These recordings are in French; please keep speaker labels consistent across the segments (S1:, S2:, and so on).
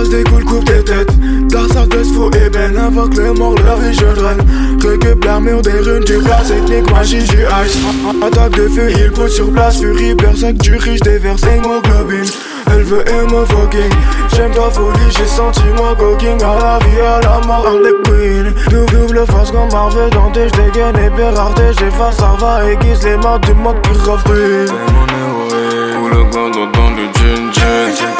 S1: passe des coups, coupe des têtes. La sagesse fou ébène, invoque les morts, la vie je draine. Récup l'armure des runes, du place technique, magie du ice. Attaque de feu, il pousse sur place, furie, berserk du riche, déverse hémoglobine. Elle veut fucking J'aime ta folie, j'ai senti moi cooking À la vie, à la mort, Harley Quinn Double, double face comme Marvel Dante J'dégaine et Bérardé J'efface, ça va aiguise les mains du mode qui refruit
S2: C'est mon héroïne Pour le dans le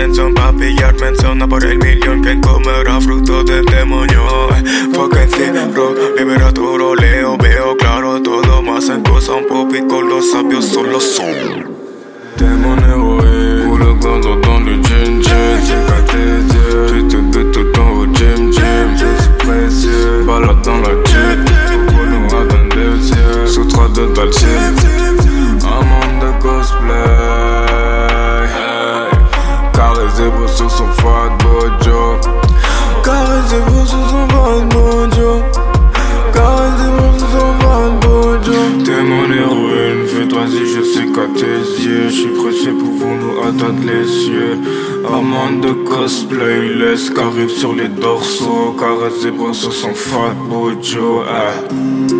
S2: Atención no tensión Pa pillar mención por el millón Que comerá fruto del demonio Fucking cero Libera tu leo Veo claro todo Más en cosa Un poco Los sabios solo son. Demonio Pour le gars dans le gin gin tu te butes tout le temps au gym gym Je suis précieux Balade dans la jeep Pour nous radin des yeux Sous trois de dalcine Un Carré zéro sur son fat bojo Carré zéro sur son fat bojo Carré zéro sur son fat bojo T'es mon héroïne, fais-toi si je sais qu'à tes yeux. Je suis pressé pour vous nous atteindre les cieux. Armand de cosplay, laisse qu'arrive sur les dorsaux. Caresse des bras sur son fat bojo ah.